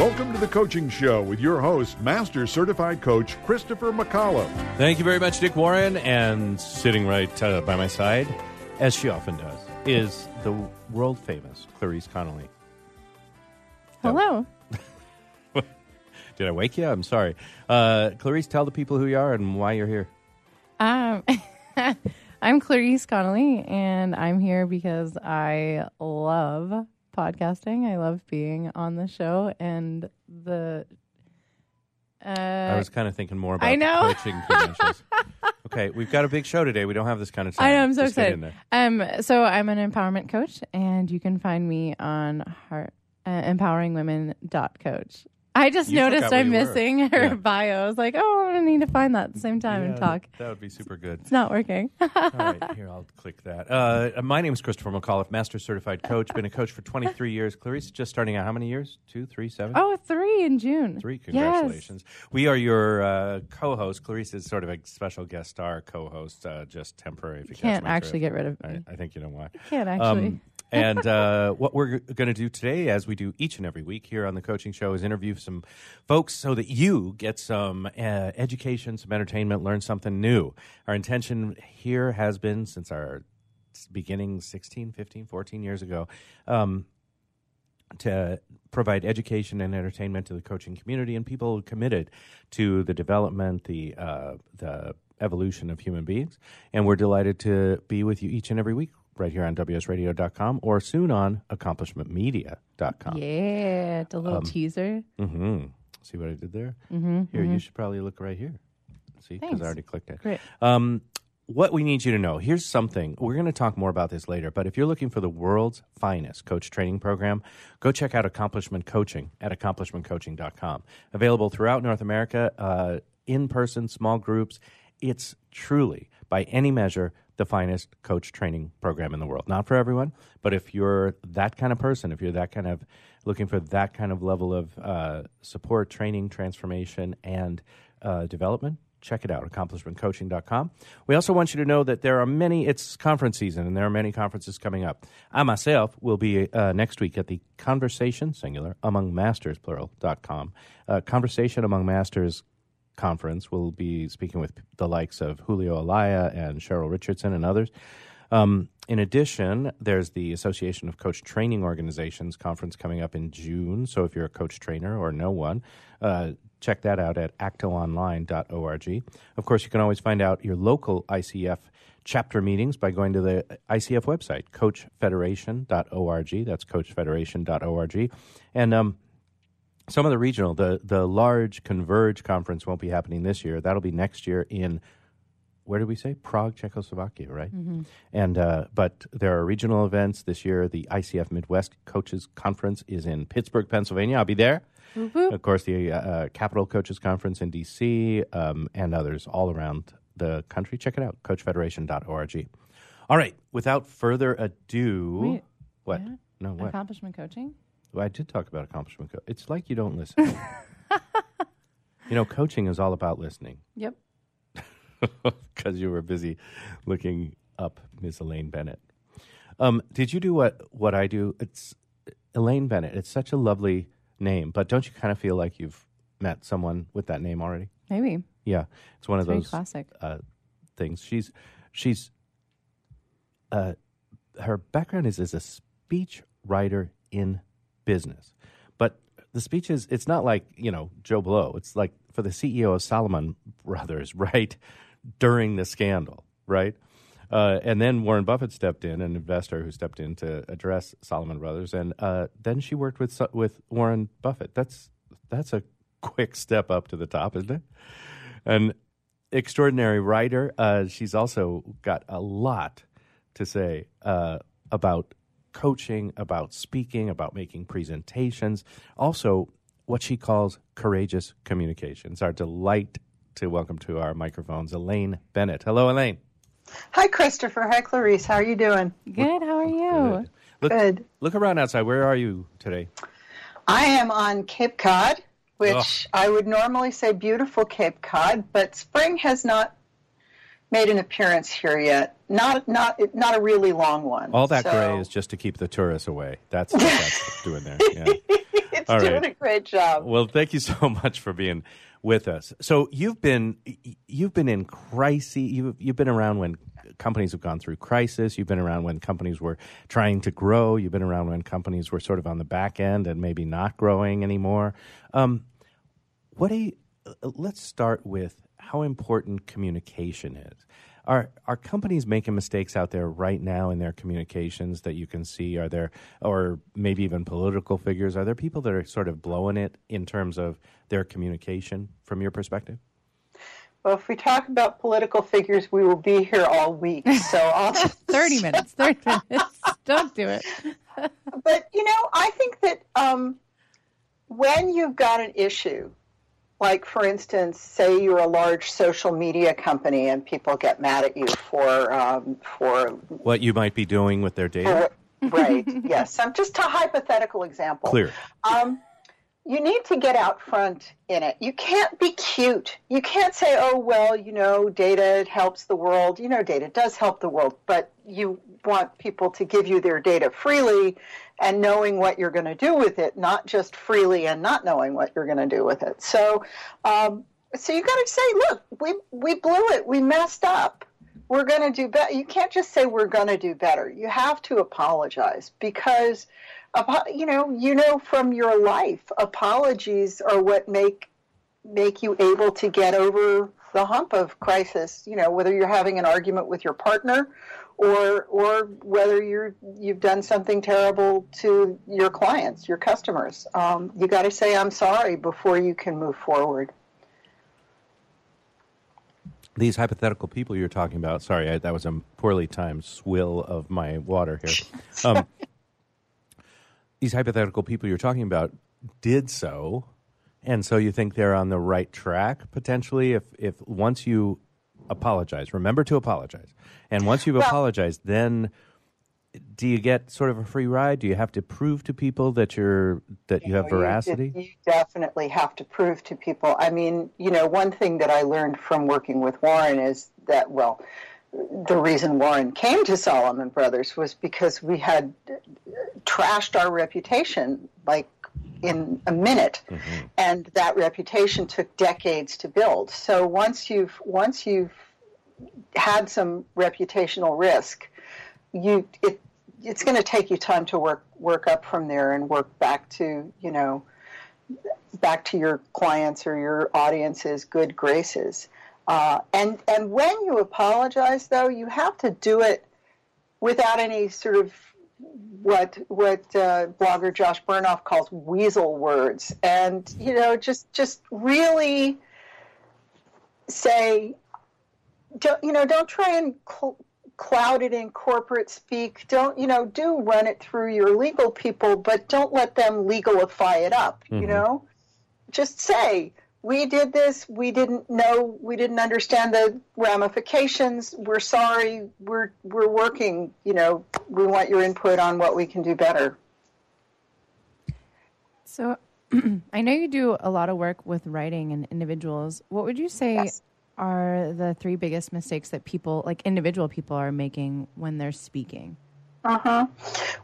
Welcome to the Coaching Show with your host, Master Certified Coach Christopher McAuliffe. Thank you very much, Dick Warren. And sitting right uh, by my side, as she often does, is the world famous Clarice Connolly. Hello. Did I wake you? I'm sorry. Uh, Clarice, tell the people who you are and why you're here. Um, I'm Clarice Connolly, and I'm here because I love podcasting. I love being on the show, and the. Uh, I was kind of thinking more about I know. coaching credentials. okay, we've got a big show today. We don't have this kind of time. I know. I'm so Just get in excited. there. Um, so I'm an empowerment coach, and you can find me on heart, uh, empoweringwomen.coach. I just You noticed I'm you were. missing her Yeah. bio. I was like, oh, I'm gonna need to find that at the same time and Yeah, talk. That would be super good. It's not working. All right, here I'll click that. Uh, my name is Christopher McAuliffe, Master Certified Coach. Been a coach for 23 years. Clarice just starting out. How many years? Two, three, seven? oh, three in June. Three. Congratulations. We are your uh, co-host. Clarice is sort of a special guest star co-host, uh, just temporary. If you Can't my actually drift. get rid of I. I think you know why. Can't actually. Um, and uh, what we're going to do today, as we do each and every week here on the coaching show, is interview some folks so that you get some uh, education, some entertainment, learn something new. Our intention here has been since our beginning 16, 15, 14 years ago. Um, to provide education and entertainment to the coaching community and people committed to the development, the uh, the evolution of human beings. And we're delighted to be with you each and every week right here on WSRadio.com or soon on AccomplishmentMedia.com. yeah, the little Um, teaser. Mm-hmm. See what I did there? Mm-hmm, Here, you should probably look right here. See, because I already clicked it. Great. Um, what we need you to know here's something. We're going to talk more about this later, but if you're looking for the world's finest coach training program, go check out Accomplishment Coaching at accomplishmentcoaching.com. Available throughout North America, uh, in person, small groups. It's truly, by any measure, the finest coach training program in the world. Not for everyone, but if you're that kind of person, if you're that kind of looking for that kind of level of uh, support, training, transformation, and uh, development, check it out, accomplishmentcoaching.com. We also want you to know that there are many, it's conference season, and there are many conferences coming up. I myself will be uh, next week at the Conversation, singular, among masters, Plural plural.com. Uh, Conversation Among Masters conference. We'll be speaking with the likes of Julio Olalla and Cheryl Richardson and others. Um, in addition, there's the Association of Coach Training Organizations conference coming up in June. So if you're a coach trainer or know one, uh, check that out at actoonline.org. Of course, you can always find out your local ICF chapter meetings by going to the ICF website, coachfederation.org. That's coachfederation.org. And um, some of the regional, the the large Converge conference won't be happening this year. That'll be next year in where did we say Prague, Czechoslovakia, right? And uh, but there are regional events this year. The ICF Midwest Coaches Conference is in Pittsburgh, Pennsylvania. I'll be there. Of course, the uh, uh, Capital Coaches Conference in DC um, and others all around the country. Check it out, CoachFederation.org. All right. Without further ado, Wait, what? yeah? No, what? Accomplishment coaching. Well, I did talk about accomplishment. Co- it's like you don't listen. you know, coaching is all about listening Yep. because you were busy looking up Miss Elaine Bennett. Um, did you do what what I do? It's Elaine Bennett. It's such a lovely name, but don't you kind of feel like you've met someone with that name already? Maybe. Yeah, it's one of those classic. uh, things. She's she's uh, her background is as a speech writer in business, but the speech is it's not like you know Joe Blow. It's like for the CEO of Salomon Brothers, right during the scandal, right. Uh, and then Warren Buffett stepped in, an investor who stepped in to address Salomon Brothers, and uh, then she worked with with Warren Buffett. That's that's a quick step up to the top, isn't it? An extraordinary writer. Uh, she's also got a lot to say uh, about coaching, about speaking, about making presentations. Also, what she calls courageous communication. It's our delight to welcome to our microphones Elaine Bennett. Hello, Elaine. Hi, Christopher. Hi, Clarice. How are you doing? Good. How are you? Good. Look, Good. Look around outside. Where are you today? I am on Cape Cod, which I would normally say beautiful Cape Cod, but spring has not made an appearance here yet. Not not not a really long one. All that So- gray is just to keep the tourists away. That's what that's doing there. Yeah. it's All doing right. a great job. Well, thank you so much for being with us. So you've been you've been in crisis. You've you've been around when companies have gone through crisis. You've been around when companies were trying to grow. You've been around when companies were sort of on the back end and maybe not growing anymore. Um, what do you, uh, let's start with how important communication is. Are are companies making mistakes out there right now in their communications that you can see? Are there, or maybe even political figures? Are there people that are sort of blowing it in terms of their communication from your perspective? Well, if we talk about political figures, we will be here all week. So I'll just 30 minutes. 30 minutes. Don't do it. but you know, I think that um, when you've got an issue, like for instance, say you're a large social media company and people get mad at you for um, for, What you might be doing with their data? for right, yes, I'm just a hypothetical example. Clear. Um, you need to get out front in it. You can't be cute. You can't say, "Oh well, you know, data helps the world." You know, data does help the world, but you want people to give you their data freely and knowing what you're going to do with it, not just freely and not knowing what you're going to do with it. So, um, so you got to say, "Look, we we blew it. We messed up." We're going to do better. You can't just say we're going to do better. You have to apologize because you know you know from your life apologies are what make make you able to get over the hump of crisis you know whether you're having an argument with your partner or or whether you're you've done something terrible to your clients your customers um, you got to say i'm sorry before you can move forward These hypothetical people you're talking about. Sorry, I, that was a poorly timed swill of my water here. Um, these hypothetical people you're talking about did so, and so you think they're on the right track potentially. If if once you apologize, remember to apologize, and once you've Well- apologized, then do you get sort of a free ride? Do you have to prove to people that you're that you have know, veracity? You, you definitely have to prove to people. I mean, you know, one thing that I learned from working with Warren is that, well, the reason Warren came to Salomon Brothers was because we had trashed our reputation like in a minute, and that reputation took decades to build. So once you've once you've had some reputational risk, you it it's going to take you time to work work up from there and work back to you know back to your clients or your audience's good graces. Uh, and and when you apologize, though, you have to do it without any sort of what what uh, blogger Josh Bernoff calls weasel words, and you know just just really say, don't you know, don't try and cl- cloud it in corporate speak. Don't you know? Do run it through your legal people, but don't let them legalify it up. You know, just say we did this. We didn't know. We didn't understand the ramifications. We're sorry. We're we're working. You know, we want your input on what we can do better. So I know you do a lot of work with writing and individuals. What would you say Yes. are the three biggest mistakes that people, like individual people, are making when they're speaking? Uh-huh.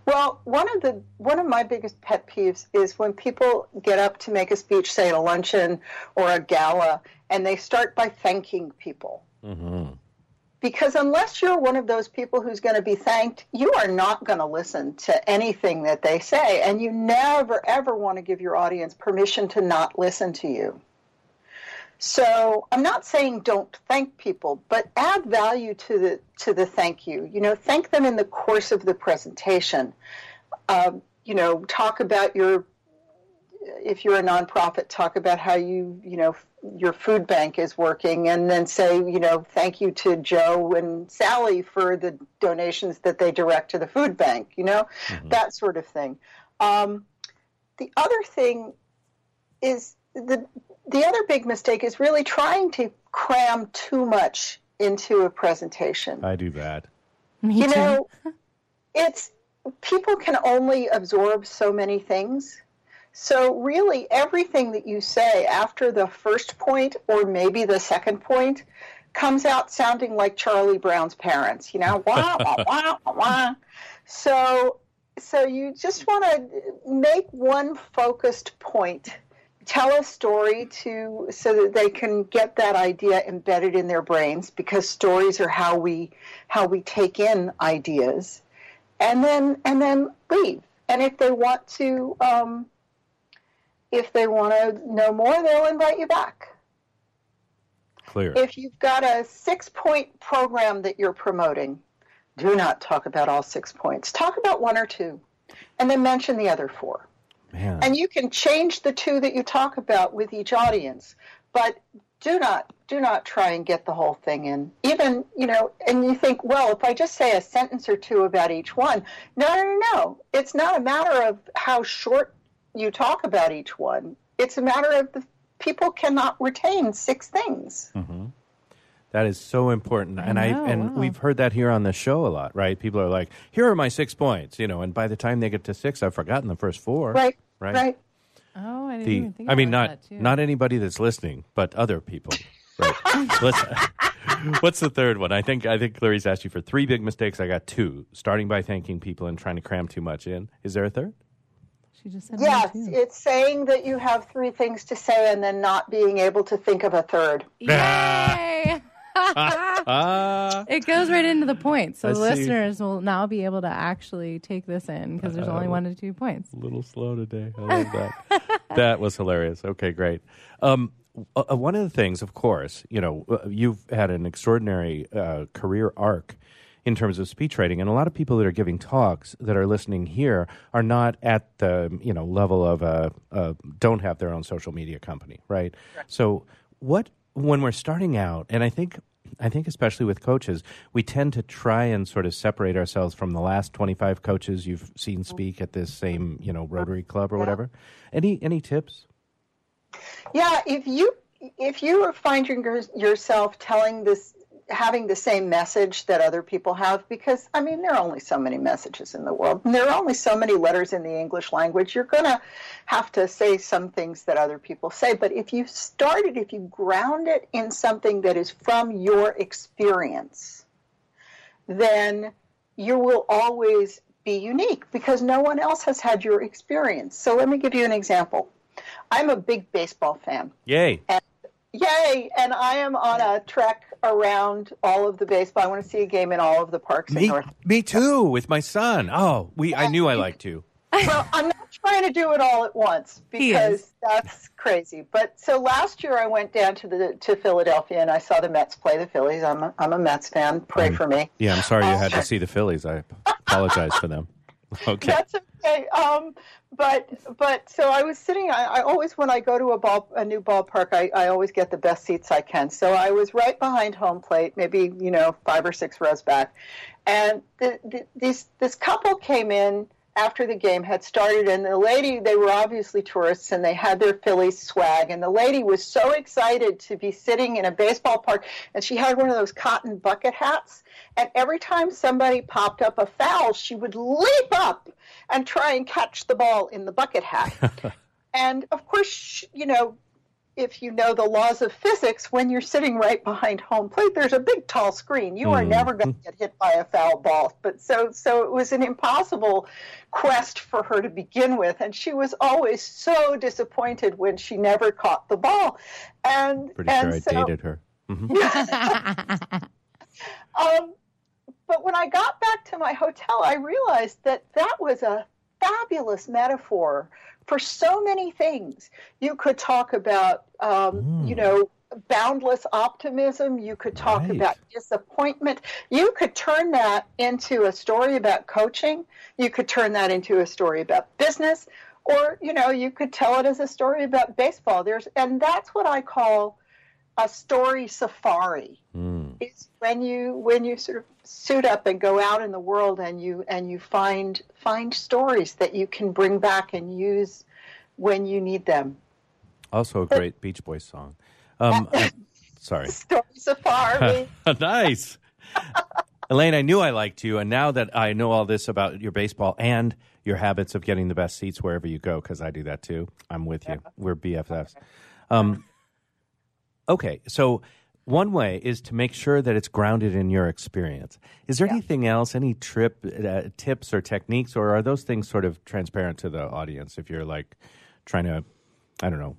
Well, one of the one of my biggest pet peeves is when people get up to make a speech, say at a luncheon or a gala, and they start by thanking people. Because unless you're one of those people who's going to be thanked, you are not going to listen to anything that they say, and you never ever want to give your audience permission to not listen to you. So I'm not saying don't thank people, but add value to the to the thank you. You know, thank them in the course of the presentation. Um, you know, talk about your if you're a nonprofit, talk about how you you know your food bank is working, and then say you know thank you to Joe and Sally for the donations that they direct to the food bank. You know, that sort of thing. Um, the other thing is the the other big mistake is really trying to cram too much into a presentation. I do that. Me you too. know, it's people can only absorb so many things. So really, everything that you say after the first point or maybe the second point comes out sounding like Charlie Brown's parents. You know, wah wah wah wah. wah. So, so you just want to make one focused point. Tell a story to so that they can get that idea embedded in their brains because stories are how we how we take in ideas, and then and then leave. And if they want to, um, if they want to know more, they'll invite you back. Clear. If you've got a six point program that you're promoting, do not talk about all six points. Talk about one or two, and then mention the other four. Man. And you can change the two that you talk about with each audience, but do not do not try and get the whole thing in. Even you know, and you think, well, if I just say a sentence or two about each one, no, no, no, no. It's not a matter of how short you talk about each one. It's a matter of the people cannot retain six things. Mm-hmm. That is so important, and I know, and wow. we've heard that here on the show a lot, right? People are like, "Here are my six points," you know, and by the time they get to six, I've forgotten the first four. Right. Right. Right. Oh, I didn't The even think I mean, not that, too. not anybody that's listening, but other people. Right. Let's, what's the third one? I think I think Clarice asked you for three big mistakes. I got two. Starting by thanking people and trying to cram too much in. Is there a third? She just said Yes, me it's saying that you have three things to say and then not being able to think of a third. Yay! It goes right into the point, so I the see. listeners will now be able to actually take this in because there's only one to two points. a little slow today. I love that. that was hilarious. Okay, great. Um, uh, uh, one of the things, of course, you know, uh, you've had an extraordinary uh, career arc in terms of speech writing, and a lot of people that are giving talks that are listening here are not at the you know level of uh, uh, don't have their own social media company, right? So, what when we're starting out, and I think I think especially with coaches, we tend to try and sort of separate ourselves from the last 25 coaches you've seen speak at this same, you know, Rotary Club or whatever. Any any tips? Yeah, if you if you find your, yourself telling this having the same message that other people have because I mean there are only so many messages in the world. And there are only so many letters in the English language. You're going to have to say some things that other people say. But if you start it if you ground it in something that is from your experience then you will always be unique because no one else has had your experience. So let me give you an example. I'm a big baseball fan. Yay! Yay! And I am on a trek around all of the baseball. I want to see a game in all of the parks in Me, North. me too. With my son. Oh, we. I knew I liked you. Well, I'm not trying to do it all at once because that's crazy. But so last year I went down to the to Philadelphia and I saw the Mets play the Phillies. I'm a, I'm a Mets fan. Pray for me. Yeah, I'm sorry you had to uh, see the Phillies. I apologize for them. Okay. That's okay. Um, but but so I was sitting. I, I always when I go to a ball a new ballpark, I, I always get the best seats I can. So I was right behind home plate, maybe you know five or six rows back, and the, the, this this couple came in after the game had started, and the lady they were obviously tourists, and they had their Phillies swag, and the lady was so excited to be sitting in a baseball park, and she had one of those cotton bucket hats. And every time somebody popped up a foul, she would leap up and try and catch the ball in the bucket hat. and of course, you know, if you know the laws of physics, when you're sitting right behind home plate, there's a big tall screen. You are never going to get hit by a foul ball. But so so it was an impossible quest for her to begin with, and she was always so disappointed when she never caught the ball. And Pretty and sure I so, dated her. um, but when I got back to my hotel, I realized that that was a fabulous metaphor for so many things. You could talk about, um, you know, boundless optimism. You could talk Right. about disappointment. You could turn that into a story about coaching. You could turn that into a story about business, or you know, you could tell it as a story about baseball. There's, and that's what I call a story safari it's when you when you sort of suit up and go out in the world and you and you find find stories that you can bring back and use when you need them Also a great Beach Boys song. Um, uh, sorry. Stories of far. nice. Elaine, I knew I liked you, and now that I know all this about your baseball and your habits of getting the best seats wherever you go, because I do that too, I'm with you. We're BFFs. Um, okay, so one way is to make sure that it's grounded in your experience. Is there Yeah. anything else, any trip uh, tips or techniques, or are those things sort of transparent to the audience if you're like trying to, I don't know,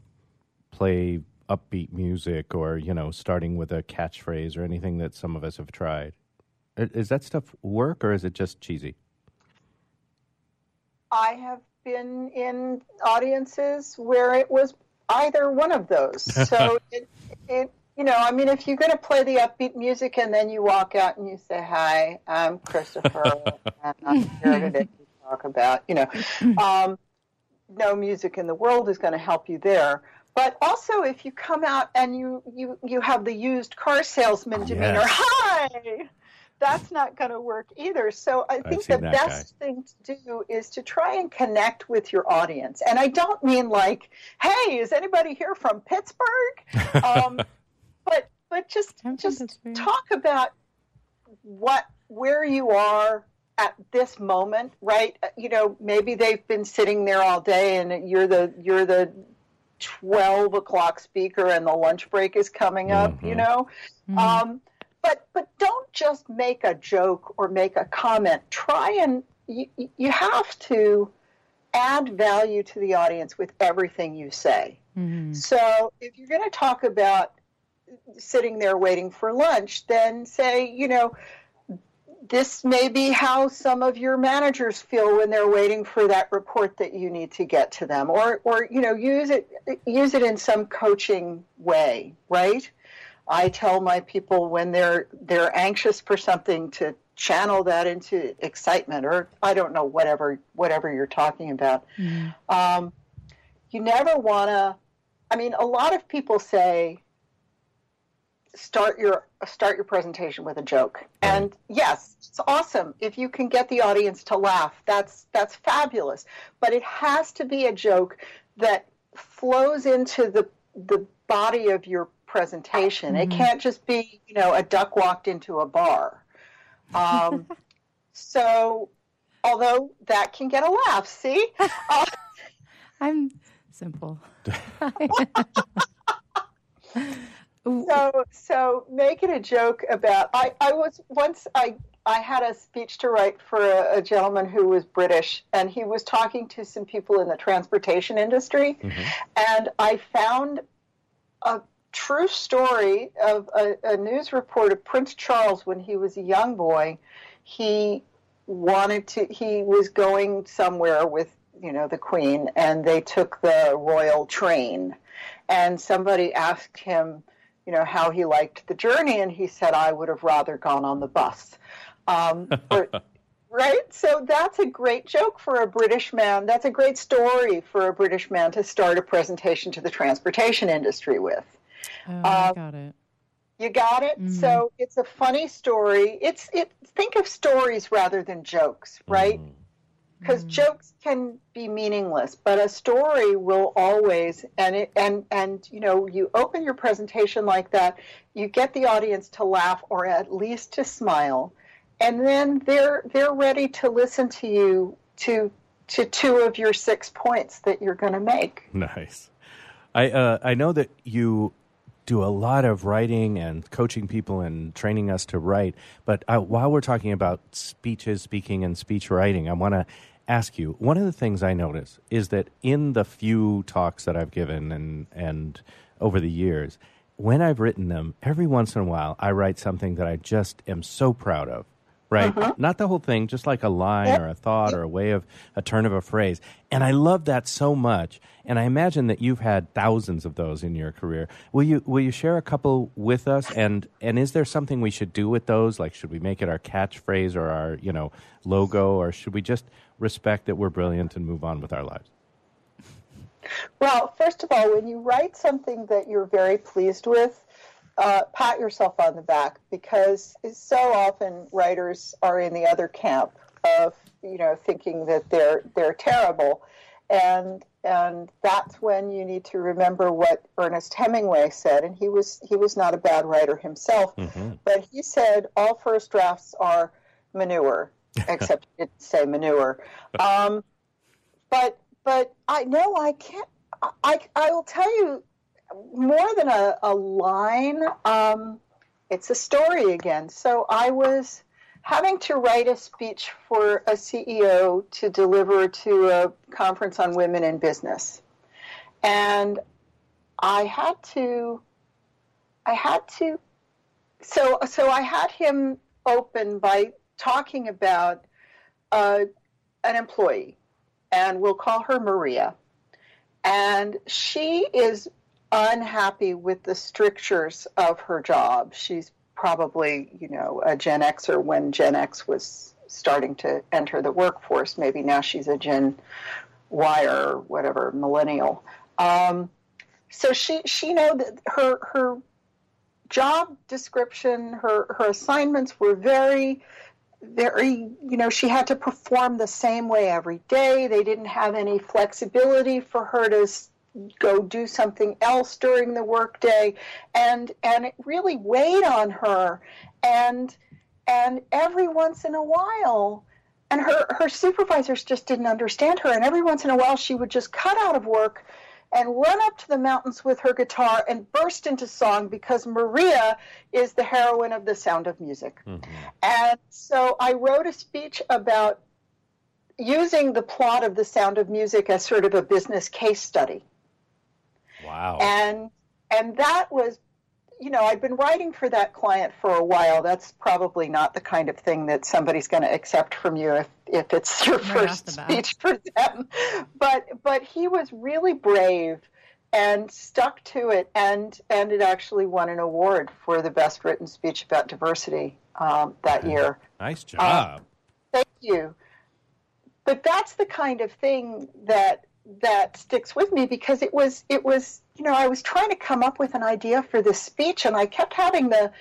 play upbeat music or, you know, starting with a catchphrase or anything that some of us have tried? Is that stuff work or is it just cheesy? I have been in audiences where it was either one of those. So it, it, you know, I mean, if you're going to play the upbeat music and then you walk out and you say, "Hi, I'm Christopher, and I'm here today to talk about," you know, um, no music in the world is going to help you there. But also, if you come out and you you you have the used car salesman demeanor, Yes. hi, that's not going to work either. So I think the that best thing to do is to try and connect with your audience. And I don't mean like, hey, is anybody here from Pittsburgh? Um, but but just just talk about what where you are at this moment, right? Uh, You know, maybe they've been sitting there all day, and you're the you're the twelve o'clock speaker, and the lunch break is coming up. You Mhm. know, Mhm. um, but but don't just make a joke or make a comment. Try and you, you have to add value to the audience with everything you say. Mhm. So if you're going to talk about sitting there waiting for lunch, then say, you know, this may be how some of your managers feel when they're waiting for that report that you need to get to them. Or or you know use it use it in some coaching way right? I tell my people when they're they're anxious for something to channel that into excitement or i don't know whatever whatever you're talking about. Mhm. um, you never want to i mean a lot of people say start your start your presentation with a joke. And yes it's awesome. If you can get the audience to laugh that's that's fabulous. But it has to be a joke that flows into the the body of your presentation. It Mhm. can't just be you know a duck walked into a bar. Um, so although that can get a laugh see? Uh, I'm simple. so so make it a joke about i i was once i i had a speech to write for a, a gentleman who was british and he was talking to some people in the transportation industry mm-hmm. and i found a true story of a, a news report of prince charles when he was a young boy. He wanted to he was going somewhere with you know the queen and they took the royal train. And somebody asked him you know how he liked the journey and he said i would have rather gone on the bus. Um, or- right? So that's a great joke for a british man. That's a great story for a british man to start a presentation to the transportation industry with. Oh, I Um, got it. you got it? Mhm. so it's a funny story. It's it think of stories rather than jokes right? Mm. Because Mm. jokes can be meaningless but a story will always and it and and you know you open your presentation like that you get the audience to laugh or at least to smile and then they're they're ready to listen to you to to two of your six points that you're going to make Nice. I uh, I know that you do a lot of writing and coaching people and training us to write. But uh, while we're talking about speeches, speaking, and speech writing, I want to ask you one of the things I notice is that in the few talks that I've given and and over the years, when I've written them, every once in a while I write something that I just am so proud of. Right? Uh-huh. Not the whole thing, just like a line Yep. or a thought or a way of a turn of a phrase. And I love that so much. And I imagine that you've had thousands of those in your career. Will you will you share a couple with us? And and is there something we should do with those? Like should we make it our catchphrase or our, you know, logo or should we just respect that we're brilliant and move on with our lives? Well, first of all, when you write something that you're very pleased with, uh, pat yourself on the back because so often writers are in the other camp of you know thinking that they're they're terrible, and and that's when you need to remember what Ernest Hemingway said. And he was he was not a bad writer himself, Mm-hmm. but he said all first drafts are manure, except he didn't say manure. Um, but but I know I can't. I I will tell you more than a, a line. Um, it's a story again. So I was having to write a speech for a CEO to deliver to a conference on women in business. And I had to I had to so so I had him open by talking about uh, an employee and we'll call her Maria. And she is unhappy with the strictures of her job. She's probably, you know, a Gen Xer when Gen X was starting to enter the workforce. Maybe now she's a Gen Y or whatever, millennial. Um, so she she know that her her job description, her her assignments were very very you know she had to perform the same way every day they didn't have any flexibility for her to go do something else during the workday and and it really weighed on her and and every once in a while and her her supervisors just didn't understand her and every once in a while she would just cut out of work and run up to the mountains with her guitar and burst into song because Maria is the heroine of The Sound of Music. Mm-hmm. And so I wrote a speech about using the plot of The Sound of Music as sort of a business case study. Wow. And and that was you know, I'd been writing for that client for a while. That's probably not the kind of thing that somebody's going to accept from you if, if it's your Right first off the bat. speech for them. But but he was really brave and stuck to it, and and it actually won an award for the best written speech about diversity um, that year. nice job. Thank you. But that's the kind of thing that that sticks with me because it was it was you know I was trying to come up with an idea for this speech and I kept having the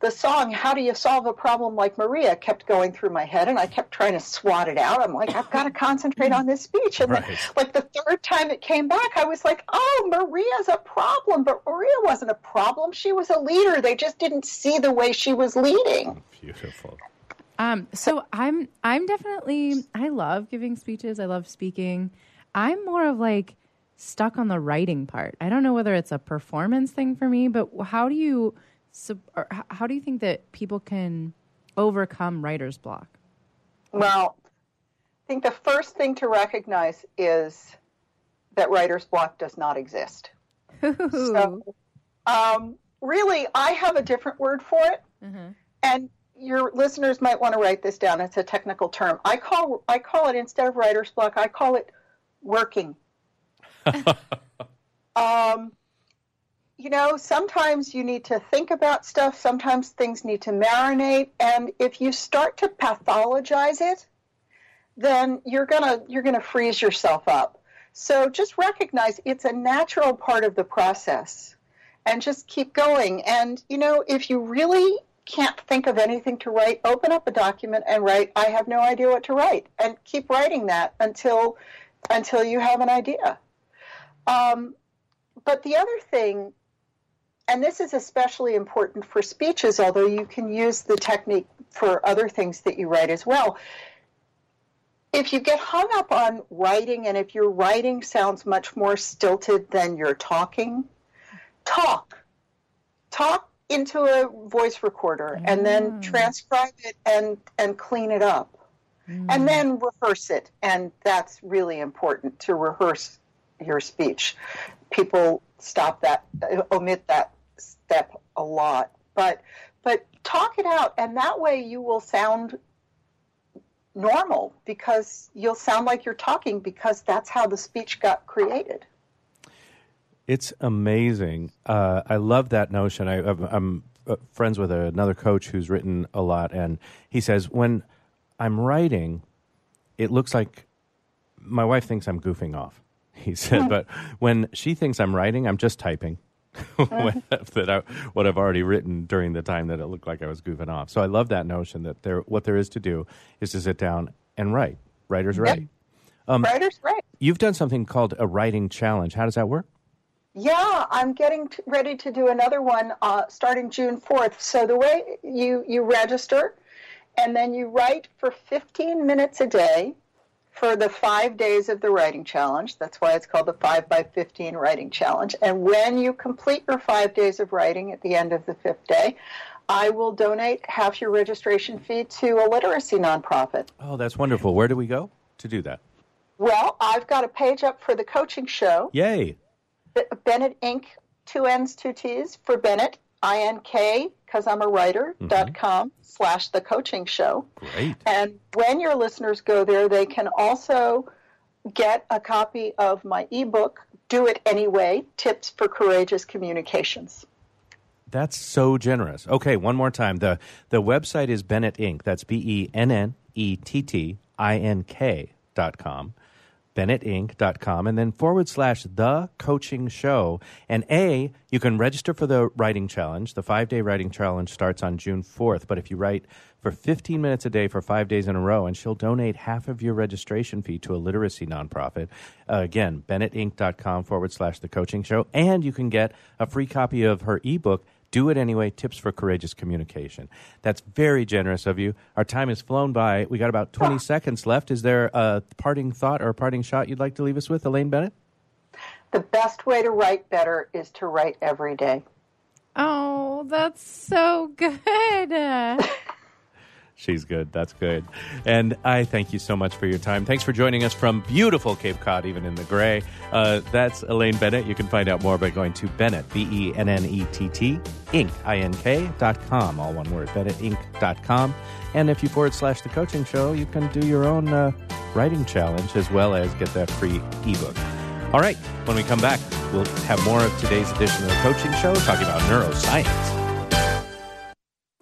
the song how do you solve a problem like Maria kept going through my head and I kept trying to swat it out I'm like I've got to concentrate on this speech and then, like the third time it came back I was like oh Maria's a problem but Maria wasn't a problem she was a leader they just didn't see the way she was leading Beautiful. Um, so I'm I'm definitely I love giving speeches. I love speaking. I'm more of like stuck on the writing part. I don't know whether it's a performance thing for me, but how do you sub- or h- how do you think that people can overcome writer's block? Well, I think the first thing to recognize is that writer's block does not exist. So, um, really, I have a different word for it, Mhm. and your listeners might want to write this down. It's a technical term. I call I call it instead of writer's block. I call it working. um, you know, sometimes you need to think about stuff. Sometimes things need to marinate, and if you start to pathologize it, then you're gonna you're gonna freeze yourself up. So just recognize it's a natural part of the process, and just keep going. And you know, if you really can't think of anything to write, open up a document and write. I have no idea what to write, and keep writing that until until you have an idea. Um, but the other thing, and this is especially important for speeches, although you can use the technique for other things that you write as well. If you get hung up on writing, and if your writing sounds much more stilted than your talking, talk. Talk into a voice recorder and then Mm. transcribe it and, and clean it up and then rehearse it. And that's really important to rehearse your speech. People stop that, omit that step a lot, but but talk it out, and that way you will sound normal because you'll sound like you're talking because that's how the speech got created. It's amazing. Uh, I love that notion. I, I'm, I'm uh, friends with another coach who's written a lot, and he says when I'm writing, it looks like my wife thinks I'm goofing off. He said, but when she thinks I'm writing, I'm just typing what, that I, what I've already written during the time that it looked like I was goofing off. So I love that notion that there, what there is to do is to sit down and write. Writers write. Um, Writer's right. You've done something called a writing challenge. How does that work? Yeah, I'm getting t- ready to do another one uh, starting June 4th. So the way you you register, and then you write for 15 minutes a day for the five days of the writing challenge. That's why it's called the 5 by 15 writing challenge. And when you complete your five days of writing at the end of the fifth day, I will donate half your registration fee to a literacy nonprofit. Oh, that's wonderful. Where do we go to do that? Well, I've got a page up for the coaching show. Yay. Bennett Ink. Two N's, two T's for Bennett, I N K, because I'm a writer, Mm-hmm. dot com slash the coaching show. Great. And when your listeners go there, they can also get a copy of my ebook, Do It Anyway Tips for Courageous Communications. That's so generous. Okay, one more time. The the website is Bennett Ink. That's B E N N E T T I N K dot com. BennettInk.com and then forward slash the coaching show. And A, you can register for the writing challenge. The five day writing challenge starts on June 4th. But if you write for 15 minutes a day for five days in a row, and she'll donate half of your registration fee to a literacy nonprofit. Uh, again, BennettInk.com forward slash the coaching show. And you can get a free copy of her ebook, do it anyway. Tips for courageous communication. That's very generous of you. Our time has flown by. We got about 20 seconds left. Is there a parting thought or a parting shot you'd like to leave us with elaine bennett? The best way to write better is to write every day. Oh, that's so good. she's good. That's good. And i thank you so much for your time. Thanks for joining us from beautiful cape cod even in the gray. Uh, that's elaine bennett. You can find out more by going to bennett b-e-n-n-e-t-t ink. I-n-k dot com all one word bennettink.com and if you forward slash the coaching show you can do your own uh, writing challenge as well as get that free ebook. All right. When we come back we'll have more of today's edition of the coaching show talking about neuroscience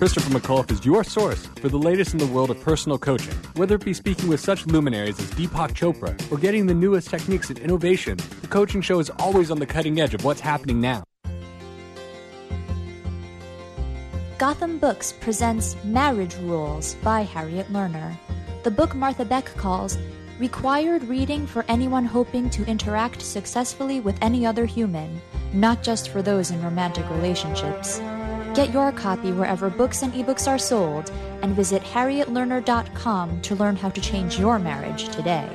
Christopher McAuliffe is your source for the latest in the world of personal coaching. Whether it be speaking with such luminaries as Deepak Chopra or getting the newest techniques and innovation, the coaching show is always on the cutting edge of what's happening now. Gotham Books presents Marriage Rules by Harriet Lerner. The book Martha Beck calls required reading for anyone hoping to interact successfully with any other human, not just for those in romantic relationships. Get your copy wherever books and ebooks are sold and visit harrietlerner.com to learn how to change your marriage today.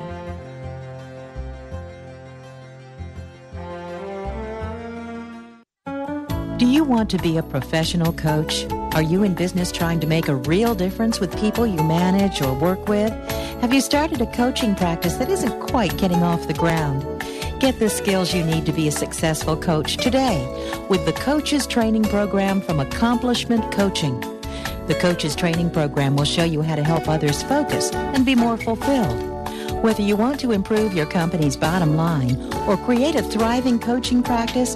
Do you want to be a professional coach? Are you in business trying to make a real difference with people you manage or work with? Have you started a coaching practice that isn't quite getting off the ground? Get the skills you need to be a successful coach today with the Coaches Training Program from Accomplishment Coaching. The Coaches Training Program will show you how to help others focus and be more fulfilled. Whether you want to improve your company's bottom line or create a thriving coaching practice,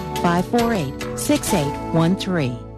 548 6813.